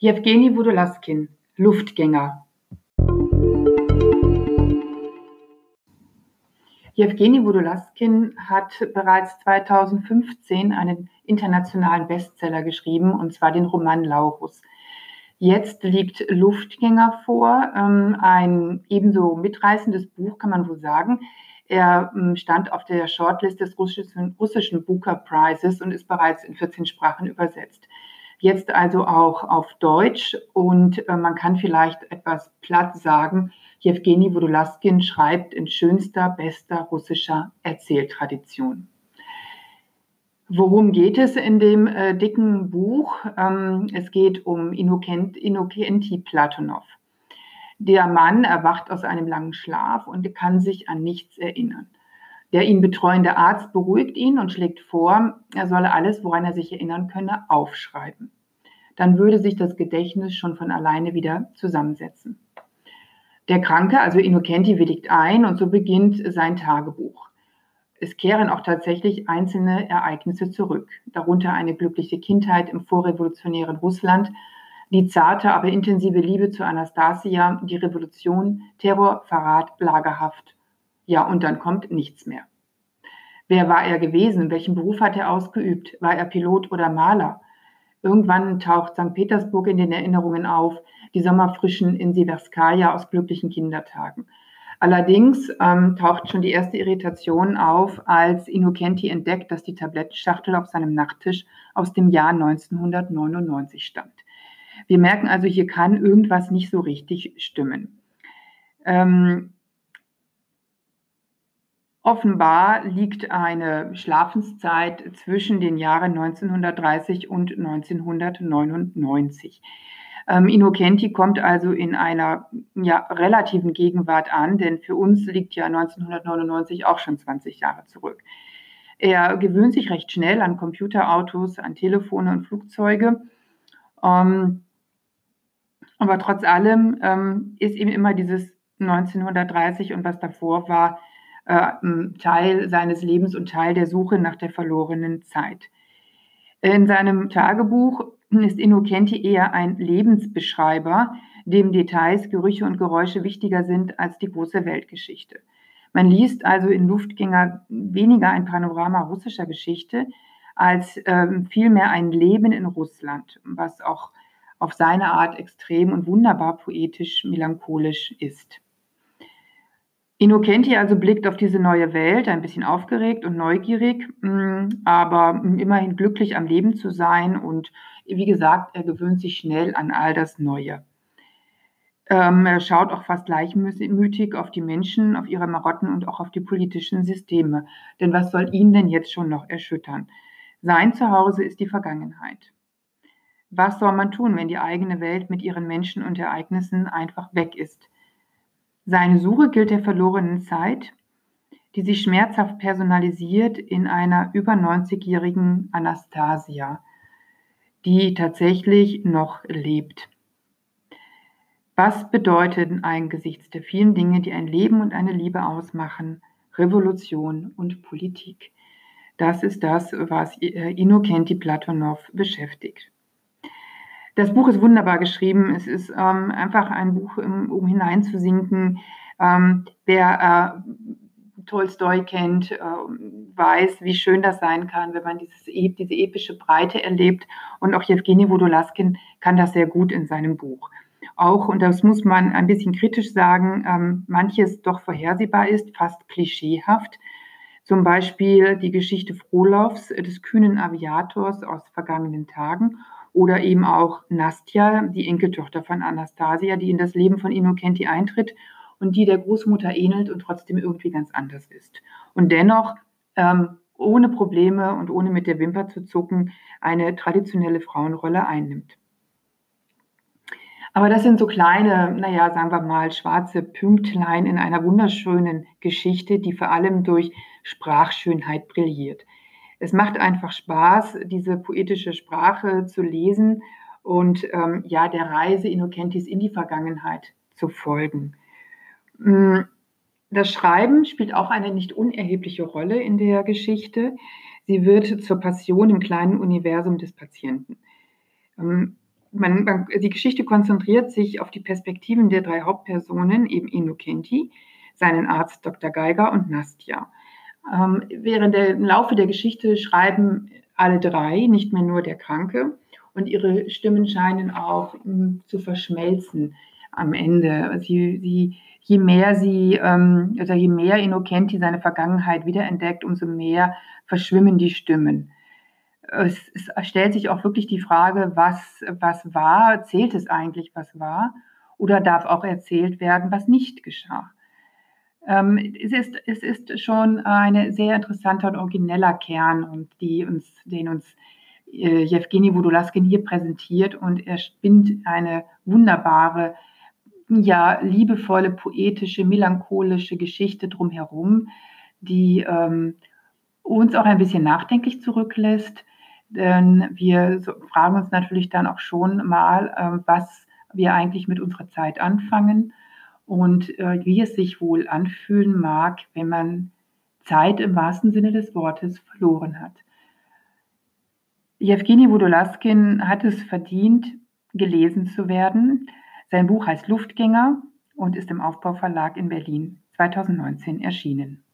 Jewgeni Wodolaskin, Luftgänger. Jewgeni Wodolaskin hat bereits 2015 einen internationalen Bestseller geschrieben, und zwar den Roman Laurus. Jetzt liegt Luftgänger vor, ähm, ein ebenso mitreißendes Buch, kann man wohl sagen. Er ähm, stand auf der Shortlist des russischen, russischen Booker Prizes und ist bereits in 14 Sprachen übersetzt jetzt also auch auf Deutsch und äh, man kann vielleicht etwas platt sagen, Jewgeni Wodolaskin schreibt in schönster, bester russischer Erzähltradition. Worum geht es in dem äh, dicken Buch? Ähm, es geht um Innokenti Platonov. Der Mann erwacht aus einem langen Schlaf und kann sich an nichts erinnern. Der ihn betreuende Arzt beruhigt ihn und schlägt vor, er solle alles, woran er sich erinnern könne, aufschreiben. Dann würde sich das Gedächtnis schon von alleine wieder zusammensetzen. Der Kranke, also Innocenti, willigt ein und so beginnt sein Tagebuch. Es kehren auch tatsächlich einzelne Ereignisse zurück, darunter eine glückliche Kindheit im vorrevolutionären Russland, die zarte, aber intensive Liebe zu Anastasia, die Revolution, Terror, Verrat, Lagerhaft ja, und dann kommt nichts mehr. Wer war er gewesen? Welchen Beruf hat er ausgeübt? War er Pilot oder Maler? Irgendwann taucht St. Petersburg in den Erinnerungen auf, die Sommerfrischen in Siverskaya aus glücklichen Kindertagen. Allerdings ähm, taucht schon die erste Irritation auf, als Innocenti entdeckt, dass die Tablettenschachtel auf seinem Nachttisch aus dem Jahr 1999 stammt. Wir merken also, hier kann irgendwas nicht so richtig stimmen. Ähm, Offenbar liegt eine Schlafenszeit zwischen den Jahren 1930 und 1999. Ähm, Innocenti kommt also in einer ja, relativen Gegenwart an, denn für uns liegt ja 1999 auch schon 20 Jahre zurück. Er gewöhnt sich recht schnell an Computerautos, an Telefone und Flugzeuge. Ähm, aber trotz allem ähm, ist ihm immer dieses 1930 und was davor war, Teil seines Lebens und Teil der Suche nach der verlorenen Zeit. In seinem Tagebuch ist Innocenti eher ein Lebensbeschreiber, dem Details, Gerüche und Geräusche wichtiger sind als die große Weltgeschichte. Man liest also in Luftgänger weniger ein Panorama russischer Geschichte als ähm, vielmehr ein Leben in Russland, was auch auf seine Art extrem und wunderbar poetisch melancholisch ist. Innocenti also blickt auf diese neue Welt, ein bisschen aufgeregt und neugierig, mm, aber immerhin glücklich am Leben zu sein und wie gesagt, er gewöhnt sich schnell an all das Neue. Ähm, er schaut auch fast gleichmütig auf die Menschen, auf ihre Marotten und auch auf die politischen Systeme. Denn was soll ihn denn jetzt schon noch erschüttern? Sein Zuhause ist die Vergangenheit. Was soll man tun, wenn die eigene Welt mit ihren Menschen und Ereignissen einfach weg ist? Seine Suche gilt der verlorenen Zeit, die sich schmerzhaft personalisiert in einer über 90-jährigen Anastasia, die tatsächlich noch lebt. Was bedeuten angesichts der vielen Dinge, die ein Leben und eine Liebe ausmachen, Revolution und Politik? Das ist das, was Innocenti Platonov beschäftigt. Das Buch ist wunderbar geschrieben. Es ist ähm, einfach ein Buch, um hineinzusinken. Ähm, wer äh, Tolstoi kennt, äh, weiß, wie schön das sein kann, wenn man dieses, e, diese epische Breite erlebt. Und auch Jewgeni Wodolaskin kann das sehr gut in seinem Buch. Auch, und das muss man ein bisschen kritisch sagen, ähm, manches doch vorhersehbar ist, fast klischeehaft. Zum Beispiel die Geschichte Frohloffs, des kühnen Aviators aus vergangenen Tagen oder eben auch Nastja, die Enkeltochter von Anastasia, die in das Leben von Innocenti eintritt und die der Großmutter ähnelt und trotzdem irgendwie ganz anders ist. Und dennoch ähm, ohne Probleme und ohne mit der Wimper zu zucken eine traditionelle Frauenrolle einnimmt. Aber das sind so kleine, naja, sagen wir mal, schwarze Pünktlein in einer wunderschönen Geschichte, die vor allem durch Sprachschönheit brilliert es macht einfach Spaß, diese poetische Sprache zu lesen und ähm, ja, der Reise Innocentis in die Vergangenheit zu folgen. Mm, das Schreiben spielt auch eine nicht unerhebliche Rolle in der Geschichte. Sie wird zur Passion im kleinen Universum des Patienten. Ähm, man, man, die Geschichte konzentriert sich auf die Perspektiven der drei Hauptpersonen, eben Innocenti, seinen Arzt Dr. Geiger und Nastja. Ähm, während der, im Laufe der Geschichte schreiben alle drei, nicht mehr nur der Kranke, und ihre Stimmen scheinen auch hm, zu verschmelzen am Ende. Sie, sie, je mehr sie, ähm, also je mehr Innocenti seine Vergangenheit wiederentdeckt, umso mehr verschwimmen die Stimmen. Es, es stellt sich auch wirklich die Frage, was, was war, zählt es eigentlich, was war, oder darf auch erzählt werden, was nicht geschah. Ähm, es, ist, es ist schon ein sehr interessanter und origineller Kern, und die uns, den uns äh, Jewgeni Wodolaskin hier präsentiert und er spinnt eine wunderbare, ja, liebevolle, poetische, melancholische Geschichte drumherum, die ähm, uns auch ein bisschen nachdenklich zurücklässt, denn wir fragen uns natürlich dann auch schon mal, äh, was wir eigentlich mit unserer Zeit anfangen und äh, wie es sich wohl anfühlen mag, wenn man Zeit im wahrsten Sinne des Wortes verloren hat. Jewgeni Wodolaskin hat es verdient, gelesen zu werden. Sein Buch heißt Luftgänger und ist im Aufbauverlag in Berlin 2019 erschienen.